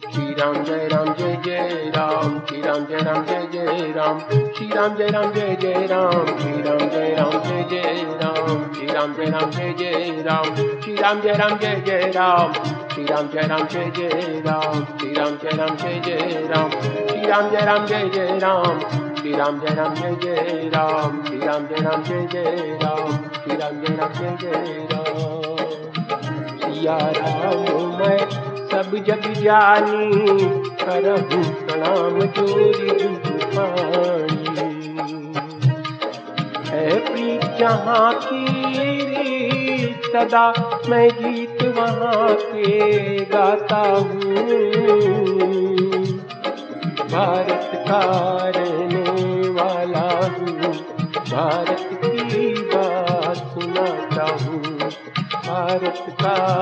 Chi ram jay ram jay Jai ram, chi ram jay ram Jai Jai ram, chi ram jay ram Jai Jai ram, chi ram jay ram Jai Jai ram, chi ram jay ram Jai Jai ram, chi ram jay ram Jai Jai ram, chi ram jay ram Jai Jai ram, chi ram jay ram Jai Jai ram, chi ram jay ram Jai Jai ram, chi ram jay ram Jai Jai ram, chi ram jay ram Jai Jai ram, chi ram jay ram Jai Jai ram, Siya Ram, सब जग जानी, करहूँ प्रणाम जोरी है प्रीत जहाँ की सदा मैं गीत वहाँ के गाता हूँ। भारत का वाला हूँ, भारत की बात सुनाता हूँ। भारत का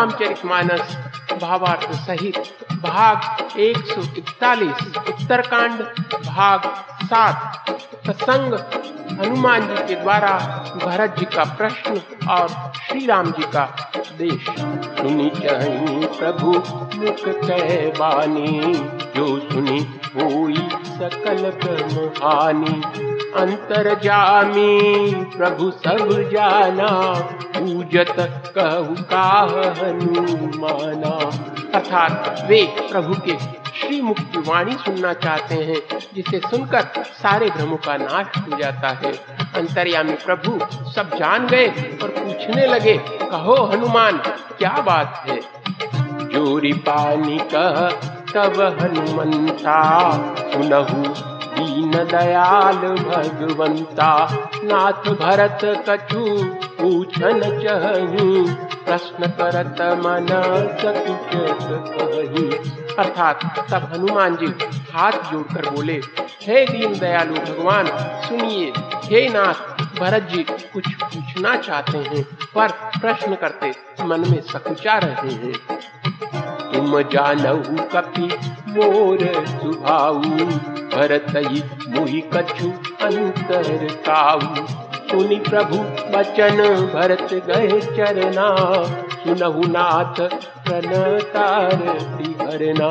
हूँ रामचरित मानस भावार्थ सहित भाग 141 उत्तरकांड भाग सात, प्रसंग हनुमान जी के द्वारा भरत जी का प्रश्न और श्री राम जी का उपदेश सुनी चाही प्रभु, मुख कह बानी, जो सुनी होई सकल ब्रह्म हानि। अंतर जामी प्रभु सब जाना, पूजत कहु काह हनुमाना अर्थात वे प्रभु के श्री की वाणी सुनना चाहते हैं, जिसे सुनकर सारे भ्रमों का नाश हो जाता है। अंतर्यामी प्रभु सब जान गए और पूछने लगे, कहो हनुमान, क्या बात है? जोरी पानी कह, तब हनुमंता, सुनहु दीन दयाल भगवंता। नाथ भरत कछु पूछन चहु प्रश्न करत मन कही। अर्थात तब हनुमान जी हाथ जोड़कर बोले, हे दीन दयालु भगवान, सुनिए। हे नाथ, भरत जी कुछ पूछना चाहते हैं, पर प्रश्न करते मन में सकुचा रहे हैं। तुम जानऊ कपि मोर सुभाऊ। भरत मुहि कछु अंतर काऊ सुनि प्रभु बचन भरत गए चरना। सुनहु नाथ प्रणतार हरना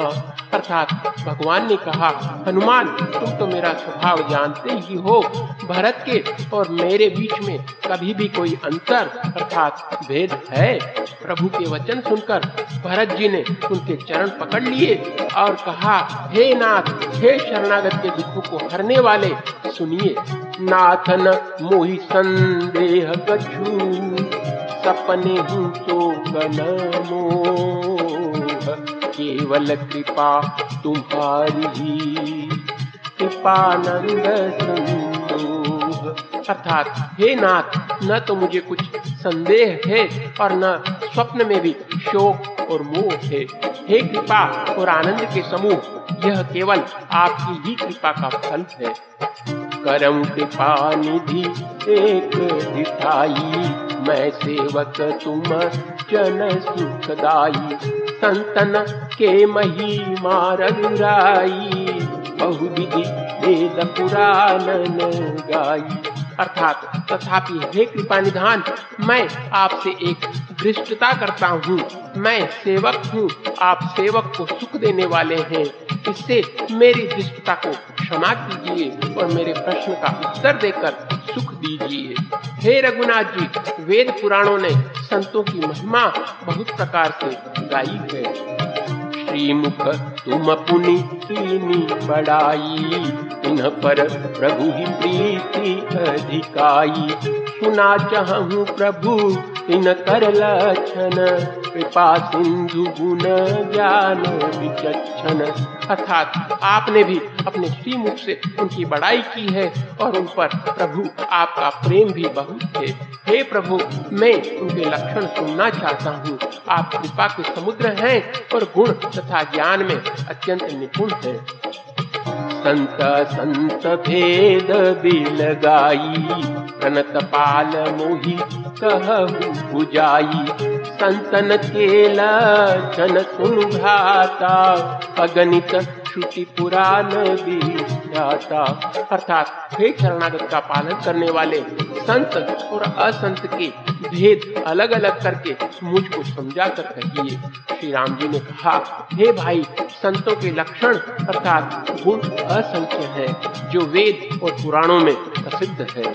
अर्थात भगवान ने कहा, हनुमान, तुम तो मेरा स्वभाव जानते ही हो। भरत के और मेरे बीच में कभी भी कोई अंतर, अर्थात भेद है। प्रभु के वचन सुनकर भरत जी ने उनके चरण पकड़ लिए और कहा, हे नाथ, हे शरणागत के दुखों को हरने वाले, सुनिए। नाथन मोहि संदेह सपने हूँ तो मोह केवल कृपा तुम्हारी ही। कृपानंद अर्थात, हे नाथ, न तो मुझे कुछ संदेह है और न स्वप्न में भी शोक और मोह है। हे कृपा और आनंद के समूह, यह केवल आपकी ही कृपा का फल है। करम कृपा निधि एक दिखाई। मैं सेवक तुम जन सुखदाई संतन के मही रघुराई बहुविधि वेद पुराण गाई। अर्थात तथापि हे कृपा निधान मैं आपसे एक दृष्टता करता हूँ। मैं सेवक हूँ। आप सेवक को सुख देने वाले हैं। इससे मेरी दृष्टता को क्षमा कीजिए और मेरे प्रश्न का उत्तर देकर सुख दीजिए। हे रघुनाथ जी, वेद पुराणों ने संतों की महिमा बहुत प्रकार से गाई है। श्रीमुख तुम पुनि कीनी बड़ाई इन पर प्रभु ही प्रीति अधिकाई। सुना चाहूँ प्रभु इन कर लक्षण, कृपा सिंधु गुण, ज्ञान विचक्षण। अर्थात आपने भी अपने श्रीमुख से उनकी बड़ाई की है और उन पर प्रभु आपका प्रेम भी बहुत है। हे प्रभु, मैं उनके लक्षण सुनना चाहता हूँ। आप कृपा के समुद्र हैं और गुण तथा ज्ञान में अत्यंत निपुण है। संत संत भेद गाई प्रणत पाल मोहि कहु बुझाई। संतन के लक्षण सुन घाता अगणित श्रुति पुराण विख्याता अर्थात हे शरणागत का पालन करने वाले संत और असंत के भेद अलग अलग करके मुझको समझा कर कहिए। श्री राम जी ने कहा, हे भाई, संतों के लक्षण अर्थात गुण असंख्य है, जो वेद और पुराणों में प्रसिद्ध है।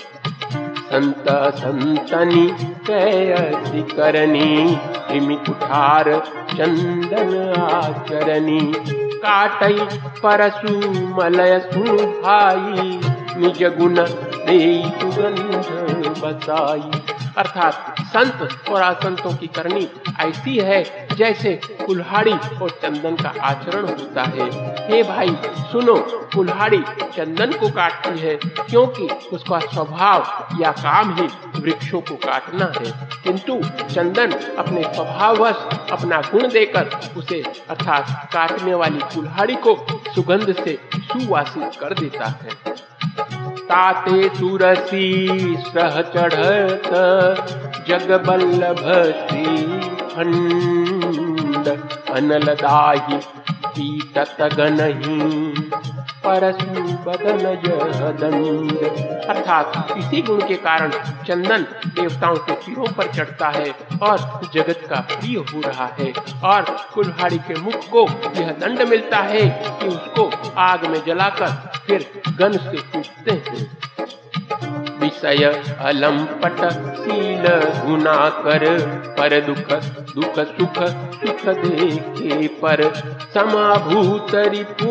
संत संतनी कैसी करनी इमि कुठार चंदन आचरणी। काटई परसु मलय सुभाई, निज गुण दे सुगंध बसाई। अर्थात संत और असंतों की करनी ऐसी है जैसे कुल्हाड़ी और चंदन का आचरण होता है। हे भाई, सुनो, कुल्हाड़ी चंदन को काटती है क्योंकि उसका स्वभाव या काम ही वृक्षों को काटना है। किंतु चंदन अपने स्वभाववश अपना गुण देकर उसे अर्थात काटने वाली कुल्हाड़ी को सुगंध से सुवासित कर देता है। ताते तुरसी सह चढ़त जग बल्लभ श्री खंड अनलदाही पीतत गनही परसु बदन दंड अर्थात इसी गुण के कारण चंदन देवताओं के सिरों पर चढ़ता है और जगत का प्रिय हो रहा है और कुल्हाड़ी के मुख को यह दंड मिलता है कि उसको आग में जलाकर फिर गन से पूछते हैं। विषय अलंपट शील गुना कर, पर दुख दुख सुख सुख देखे पर। समाभूत रिपु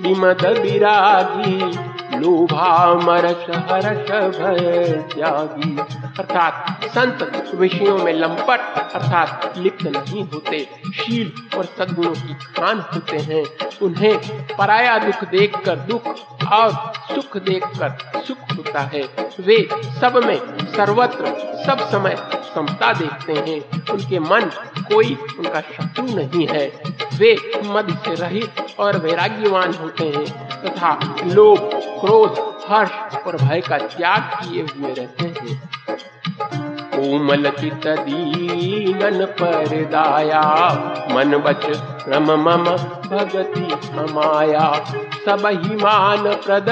विमद विरागी लोभामरस हर्ष, भय, त्यागी। अर्थात संत विषयों में लंपट, अर्थात लिप्त नहीं होते। शील और सद्गुणों की खान होते हैं। उन्हें पराया दुख देखकर दुख और सुख देखकर सुख होता है। वे सब में सर्वत्र, सब समय समता देखते हैं। उनके मन कोई उनका शत्रु नहीं है। वे मद से रहित और वैराग्यवान होते हैं। तथा लोभ क्रोध, हर्ष और भय का त्याग किए हुए रहते हैं। कोमल चित दीनन पर दाया, मन बच, रम मम भगति हमाया सब ही मान प्रद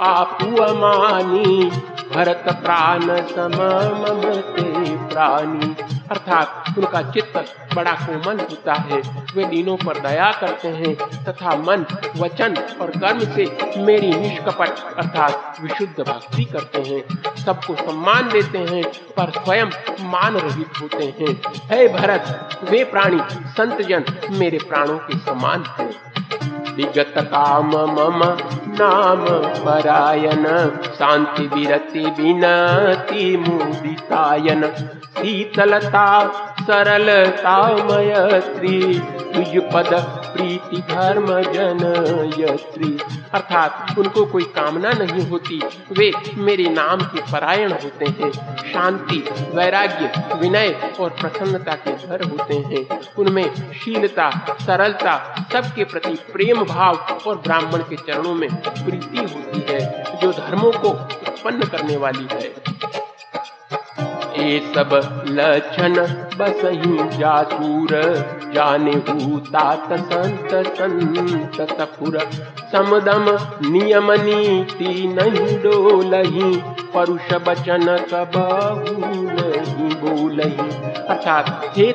आपु अमानी, भरत प्राण सममते प्राणी। अर्थात उनका चित्त बड़ा कोमल होता है। वे दीनों पर दया करते हैं तथा मन, वचन और कर्म से मेरी निष्कपट अर्थात विशुद्ध भक्ति करते हैं। सबको सम्मान देते हैं पर स्वयं मान रहित होते हैं। हे भरत, वे प्राणी संत जन मेरे प्राणों के समान हैं। विगत काम मम नाम परायन शांति विरति विनति मुदितायन। शीतलता सरलता मयत्री तुझ पद प्रीति धर्म जन यत्री अर्थात उनको कोई कामना नहीं होती, वे मेरे नाम के परायण होते हैं। शांति, वैराग्य, विनय और प्रसन्नता के घर होते हैं। उनमें शीलता, सरलता, सबके प्रति प्रेम भाव और ब्राह्मण के चरणों में प्रीति होती है, जो धर्मों को उत्पन्न करने वाली है। ये सब लक्षण बस ही जासूर, जाने तात संत संत तपुर समदम नियम नीति नहीं डोलही, परुष बचन कबहू नहीं बोलही। अर्थात हे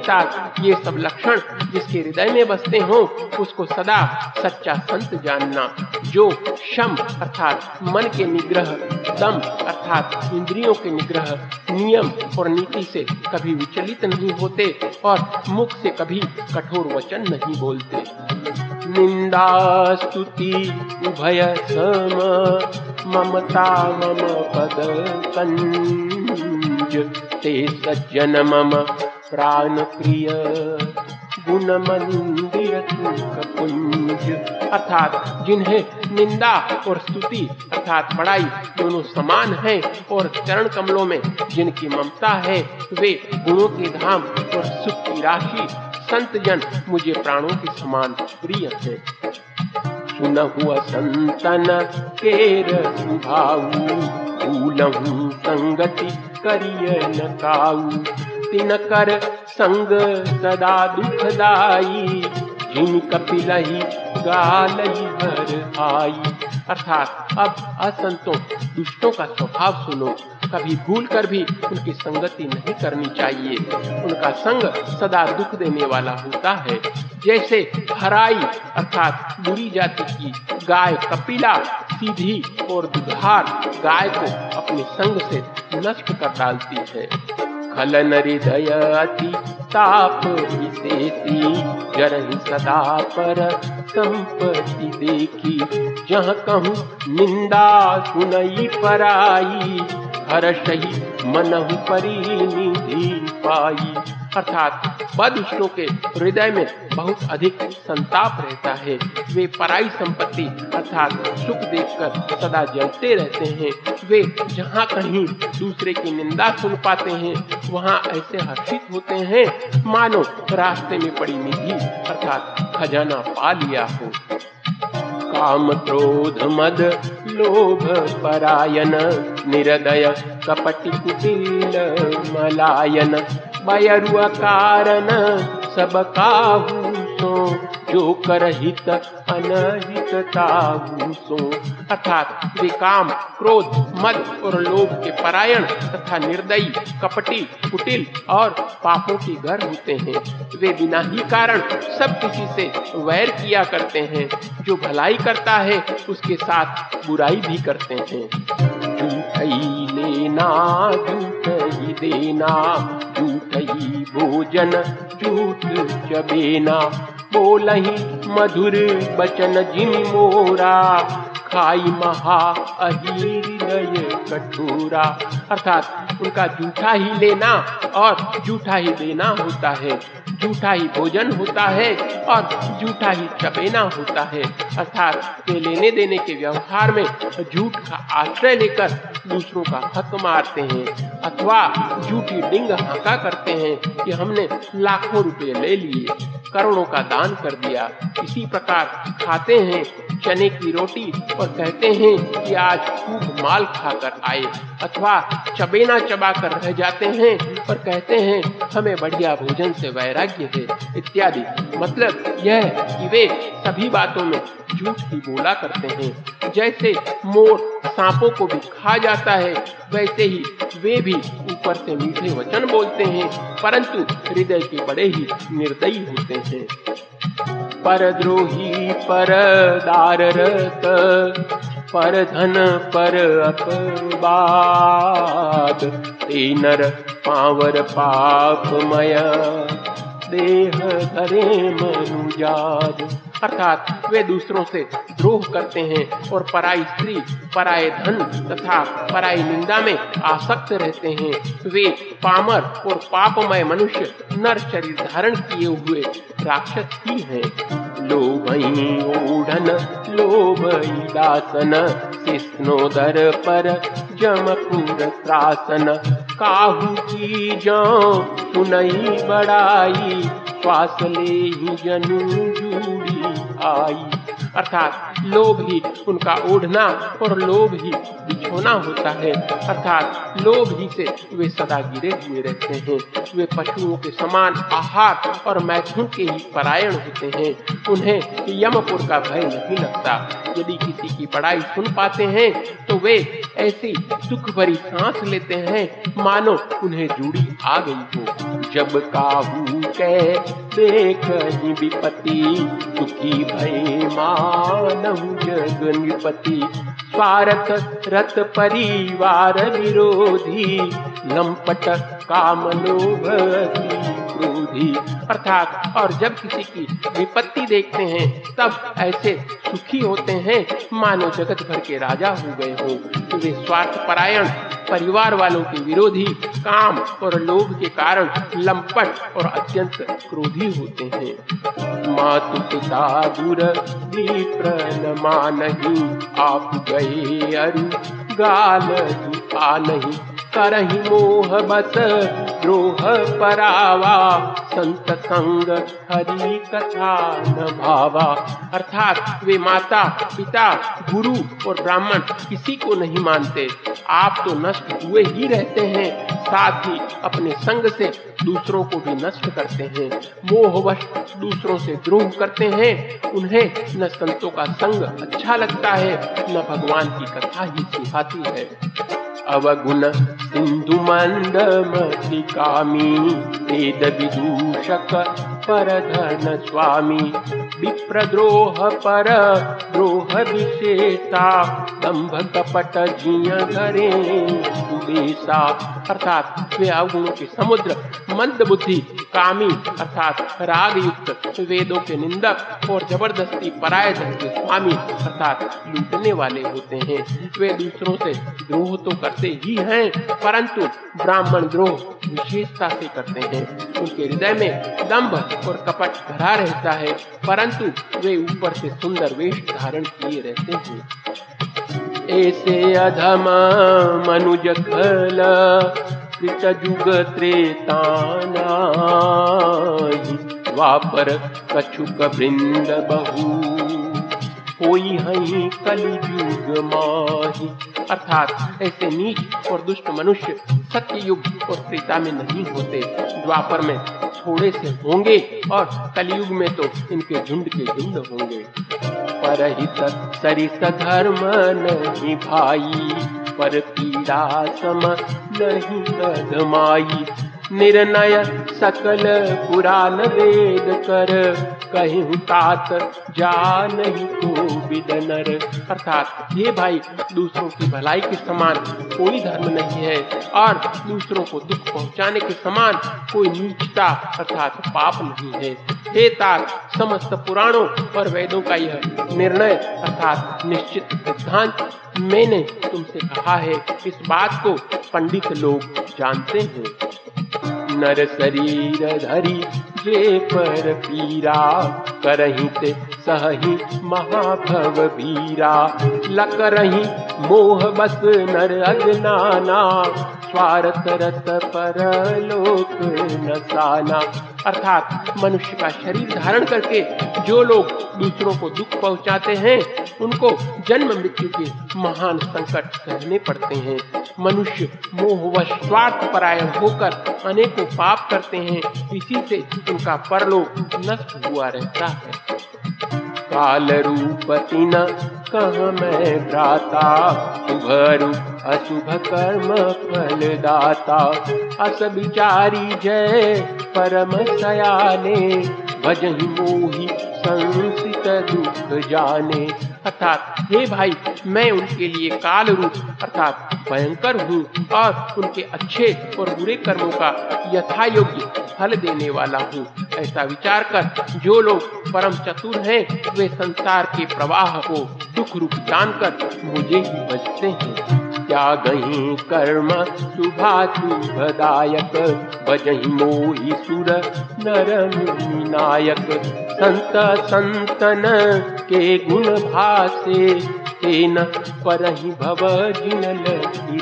ये सब लक्षण जिसके हृदय में बसते हो, उसको सदा सच्चा संत जानना, जो शम अर्थात मन के निग्रह, दम अर्थात इंद्रियों के निग्रह, नियम और नीति से कभी विचलित नहीं होते और मुख से कभी कठोर वचन नहीं बोलते। निंदा स्तुति उभय सम, ममता मम पद कंज ते सज्जन मम प्राण प्रिय गुण मंदिर पुंज। अर्थात जिन्हें निंदा और स्तुति, अर्थात बड़ाई दोनों समान हैं और चरण कमलों में जिनकी ममता है, वे गुणों के धाम और सुख की राशि, संत जन मुझे प्राणों के समान प्रिय है। सुन हुआ संतन केर सुभाऊ संगति करिय न काऊ तिन कर संग सदा दुखदाई जिन कपिलही गाल ही भर आई। अर्थात, अब असंतों दुष्टों का स्वभाव सुनो। कभी भूल कर भी उनकी संगति नहीं करनी चाहिए। उनका संग सदा दुख देने वाला होता है। जैसे हराई अर्थात बुरी जाति की गाय कपिला सीधी और दुधार गाय को अपने संग से नष्ट कर डालती है। खलन हृदय अति ताप विशेषी जरही सदा पर संपत्ति देखी। जहाँ कहूँ निंदा सुनई पराई हर्षही मनहु परिनिधि पाई। अर्थात बदुष्टों के हृदय में बहुत अधिक संताप रहता है। वे पराई संपत्ति अर्थात सुख देखकर सदा जलते रहते हैं। वे जहाँ कहीं दूसरे की निंदा सुन पाते हैं, वहाँ ऐसे हर्षित होते हैं। मानो रास्ते में पड़ी निधि अर्थात खजाना पा लिया हो। काम क्रोध मद लोभ परायन निरदय कपटि कुटिल मलायन। बयरुअ कारण सब काहू सो जो कर हित अनहित ताबूसो अर्थात वे काम क्रोध, मद और लोभ के परायण तथा निर्दयी, कपटी, कुटिल और पापों के घर होते हैं। वे बिना ही कारण सब किसी से वैर किया करते हैं। जो भलाई करता है, उसके साथ बुराई भी करते हैं। ही लेना झूठ ही देना झूठ ही भोजन झूठ चबेना। बोलही मधुर बचन जिन मोरा, खाई महा अहिर्दय कठोरा। अर्थात उनका जूठा ही लेना और जूठा ही देना होता है। जूठा ही भोजन होता है और जूठा ही चपेना होता है। अर्थात वे लेने देने के व्यवहार में झूठ का आश्रय लेकर दूसरों का हक मारते हैं अथवा झूठी डिंग हाका करते हैं कि हमने लाखों रुपए ले लिए, करोड़ों का दान कर दिया। इसी प्रकार खाते हैं, चने की रोटी और कहते हैं कि आज खूब माल खाकर आए, अथवा चबेना चबा कर रह जाते हैं और कहते हैं, हमें बढ़िया भोजन से वैराग्य है, इत्यादि। मतलब यह कि वे सभी बातों में झूठ ही बोला करते हैं। जैसे मोर सांपों को भी खा जाता है, वैसे ही वे भी ऊपर से मीठे वचन बोलते हैं, परंतु हृदय के बड़े ही निर्दयी होते हैं। परद्रोही पर दाररत पर धन पर अपवाद। ते नर पावर पापमय। देह धरे मनुजाद अर्थात वे दूसरों से द्रोह करते हैं और पराई स्त्री पराय धन तथा पराई निंदा में आसक्त रहते हैं। वे पामर और पापमय मनुष्य नर शरीर धारण किए हुए राक्षस ही हैं। लोभई ओढ़न लोभई दासन सिस्नोदर पर जमपुर त्रासन। काहू की जो सुनई बड़ाई, श्वास ले जनु जूड़ी आई। अर्थात लोभ ही उनका ओढ़ना और लोभ ही बिछोना होता है। अर्थात लोभ ही से वे सदा गिरे हुए रहते हैं। वे पशुओं के समान आहार और मैथुन के ही परायण होते हैं। उन्हें यमपुर का भय नहीं लगता। यदि किसी की पढ़ाई सुन पाते हैं तो वे ऐसी सुख भरी सांस लेते हैं। मानो उन्हें जूड़ी आ गई हो। जब काहू के देख विपति सुखी भय मानव जग निपति। स्वार्थ रत परिवार विरोधी, लंपट काम लोभ क्रोधी। अर्थात, और जब किसी की विपत्ति देखते हैं, तब ऐसे सुखी होते हैं, मानो जगत भर के राजा हो गए हो। वे स्वार्थ परायण परिवार वालों के विरोधी काम और लोभ के कारण लंपट और अत्यंत क्रोधी होते हैं। मातु पिता गुर प्रणमा नहीं, आप गए अरु, गाल नहीं, करही मोह बस द्रोह परावा संत संग हरि कथा न भावा। अर्थात वे माता, पिता, गुरु और ब्राह्मण किसी को नहीं मानते। आप तो नष्ट हुए ही रहते हैं, साथ ही अपने संग से दूसरों को भी नष्ट करते हैं। मोहवश दूसरों से द्रोह करते हैं, उन्हें न संतों का संग अच्छा लगता है, न भगवान की कथा ही सिखाती है। अवगुण सिंधु मंद कामी वेद विदूषक पर धन स्वामी। विप्रद्रोह पर द्रोह विशेषा दंभ कपट जिय घरे सुबेसा अर्थात वे अवगुणों के समुद्र, मंद बुद्धि, कामी, अर्थात राग युक्त वेदों के निंदक और ज़बरदस्ती पराय धन के स्वामी, अर्थात लूटने वाले होते हैं। वे दूसरों से द्रोह तो करते ही हैं, परंतु ब्राह्मण द्रोह विशेषता से करते हैं। उनके हृदय में दम्भ और कपट भरा रहता है, परंतु वे ऊपर से सुंदर वेश धारण किए रहते हैं। ऐसे अधम मनुज खल जुग त्रेताना। द्वापर कछुक वृंद बहु। कोई हई कलयुग माही। अर्थात ऐसे नीच और दुष्ट मनुष्य सत्य युग और त्रेता में नहीं होते। द्वापर में थोड़े से होंगे और कलयुग में तो इनके झुंड के झुंड होंगे। पर परहित सरित धर्म नहीं भाई, पर पीड़ा सम नहीं कदमाई निर्णय सकल पुराण वेद कर कहूँ तात जा नहीं तो विदनर। अर्थात, ये भाई, दूसरों की भलाई के समान कोई धर्म नहीं है, और दूसरों को दुख पहुँचाने के समान कोई नीचता, अर्थात पाप नहीं है। हे तात, समस्त पुराणों और वेदों का यह निर्णय, अर्थात निश्चित सिद्धांत, मैंने तुमसे कहा है, इस बात को पंडित लोग जानते हैं। नर शरीर धरी, जे पर पीरा करही ते सही महाभव वीरा। लक रही मोह बस नर अज्ञाना स्वार्थ रत पर नसाना अर्थात मनुष्य का शरीर धारण करके जो लोग दूसरों को दुख पहुंचाते हैं, उनको जन्म मृत्यु के महान संकट सहने पड़ते हैं। मनुष्य मोह व स्वार्थ परायण होकर अनेकों पाप करते हैं, इसी से उनका परलोक नष्ट हुआ रहता है। काल रूप कह मैं भ्राता? शुभ रूप अशुभ कर्म फल दाता अस विचारी जय परम सयाने। भजही मोही संसित दुख जाने। अर्थात, हे भाई, मैं उनके लिए काल रूप अर्थात भयंकर हूँ और उनके अच्छे और बुरे कर्मों का यथा योग्य फल देने वाला हूँ। ऐसा विचार कर, जो लोग परम चतुर हैं, वे संसार के प्रवाह को दुख रूप जानकर मुझे ही बचते हैं। त्यागही कर्म शुभाशुभदायक बजही मोही सुर नर नायक संत संतन के गुण भासे तेन पर ही भव जिनल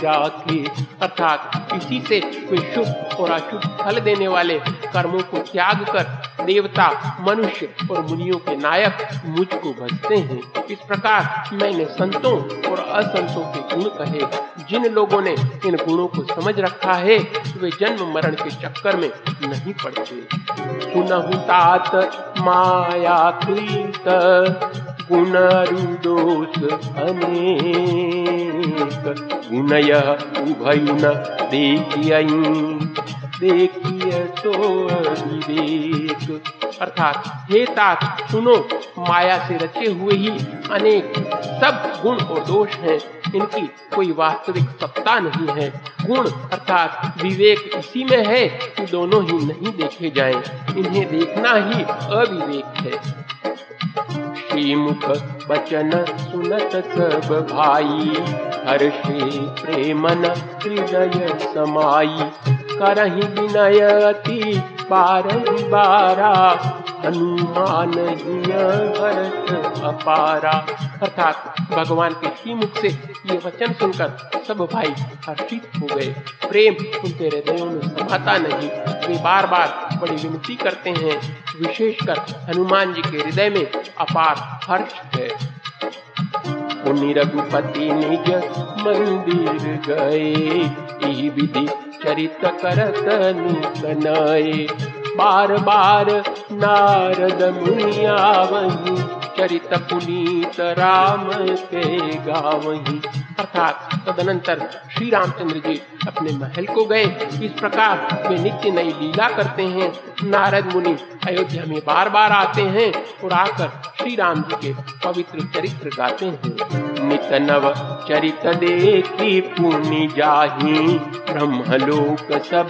राखे अर्थात इसी से वे शुभ और अशुभ फल देने वाले कर्मों को त्याग कर देवता, मनुष्य और मुनियों के नायक मुझको भजते हैं। इस प्रकार मैंने संतों और असंतों के गुण कहे। जिन लोगों ने इन गुणों को समझ रखा है, वे जन्म मरण के चक्कर में नहीं पड़ते। सुनहु तात माया गुण रुदोष अनेक। गुणय उभयुन देखिय। देखिय तो विवेक अर्थात, हे तात, सुनो, माया से रचे हुए ही अनेक सब गुण और दोष हैं। इनकी कोई वास्तविक सत्ता नहीं है। गुण, अर्थात, विवेक इसी में है कि दोनों ही नहीं देखे जाएँ। इन्हें देखना ही अविवेक है। श्रीमुख बचन सुनत सब भाई। हर्षे प्रेमन हृदय समाई। करही विनय अति बारही बारा। हनुमान भरत अपारा। अर्थात भगवान के ही श्रीमुख से ये वचन सुनकर सब भाई हर्षित हो गए। प्रेम उनके हृदयों में समाता नहीं, वे बार बार बड़ी विनती करते हैं, विशेषकर हनुमान जी के हृदय में अपार हर्ष है। रघुपति निज मंदिर गए विधि चरित करत नूतनये बार बार नारद मुनिया वही, चरित पुनीत राम के गावही। अर्थात तदनंतर श्री रामचंद्र जी अपने महल को गए। इस प्रकार वे नित्य नई लीला करते हैं। नारद मुनि अयोध्या में बार बार आते हैं और आकर श्री राम जी के पवित्र चरित्र गाते हैं। नित नव चरित देखी पुण्य जाही। ब्रह्मलोक सब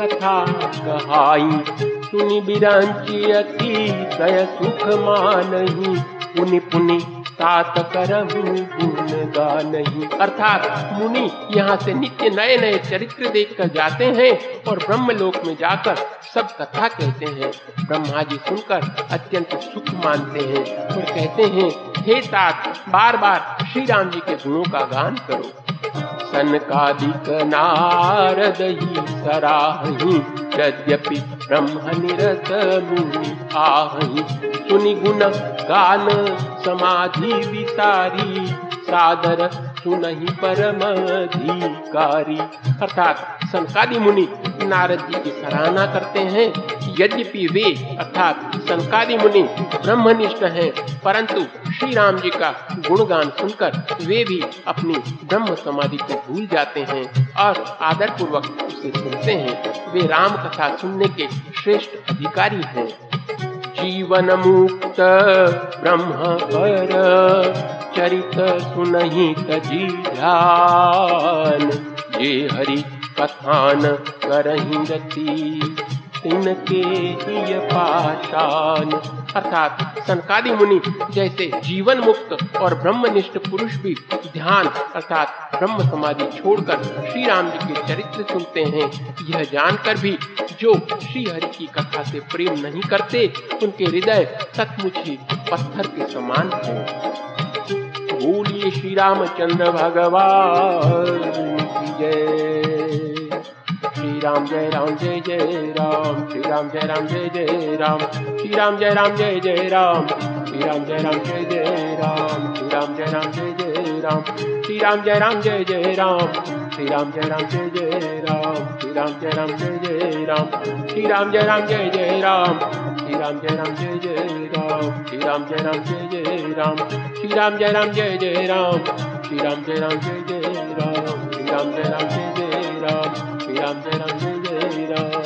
कथा कहाई। सुनि बिरांची अति सुख मानही। पुनि पुनि तात गुण गानही अर्थात मुनि यहाँ से नित्य नए नए चरित्र देख कर जाते हैं और ब्रह्मलोक में जाकर सब कथा कहते हैं। ब्रह्मा जी सुनकर अत्यंत सुख मानते हैं और कहते हैं, हे तात बार बार श्री राम जी के गुणों का गान करो। सनकादिक नारद ही सराही, यद्यपि ब्रह्म निरत मुनि आहि। सुनि गुण गान समाधि विसारी सादर सुनहि परम अधिकारी। अर्थात सनकादि मुनि नारद जी की सराहना करते हैं यद्यपि वे, अर्थात सनकादि मुनि, ब्रह्मनिष्ठ हैं, परंतु श्री राम जी का गुणगान सुनकर वे भी अपनी ब्रह्म समाधि को भूल जाते हैं और आदर पूर्वक उसे सुनते हैं। वे राम कथा सुनने के श्रेष्ठ अधिकारी हैं। जीवन मुक्त ब्रह्म पर चरित सुनहि तजी ध्यान जे हरि कथान करही रति तिनके हिय पाषाण। अर्थात सनकादि मुनि जैसे जीवन मुक्त और ब्रह्मनिष्ठ पुरुष भी ध्यान अर्थात ब्रह्म समाधि छोड़कर श्री राम जी के चरित्र सुनते हैं। यह जानकर भी जो श्री हरि की कथा से प्रेम नहीं करते, उनके हृदय सचमुच ही पत्थर के समान है। बोलिए श्री रामचंद्र भगवान की जय श्री राम जय राम जय जय राम श्री राम जय राम जय जय राम श्री राम जय राम जय जय राम श्री राम जय राम जय जय राम श्री राम जय राम जय जय राम श्री राम जय राम जय जय राम श्री राम जय राम जय जय राम श्री राम जय राम जय जय राम श्री राम जय राम जय जय Ram Shri Ram Jai Ram Ram Jai Ram. Shri Ram Jai Ram Ram Jai Ram. Shri Ram Jai Ram Ram Jai Ram. Shri Ram Jai Ram Ram Jai Ram. Shri Ram Jai Ram Ram Jai Ram. Shri Ram Jai Ram Jai Jai Ram.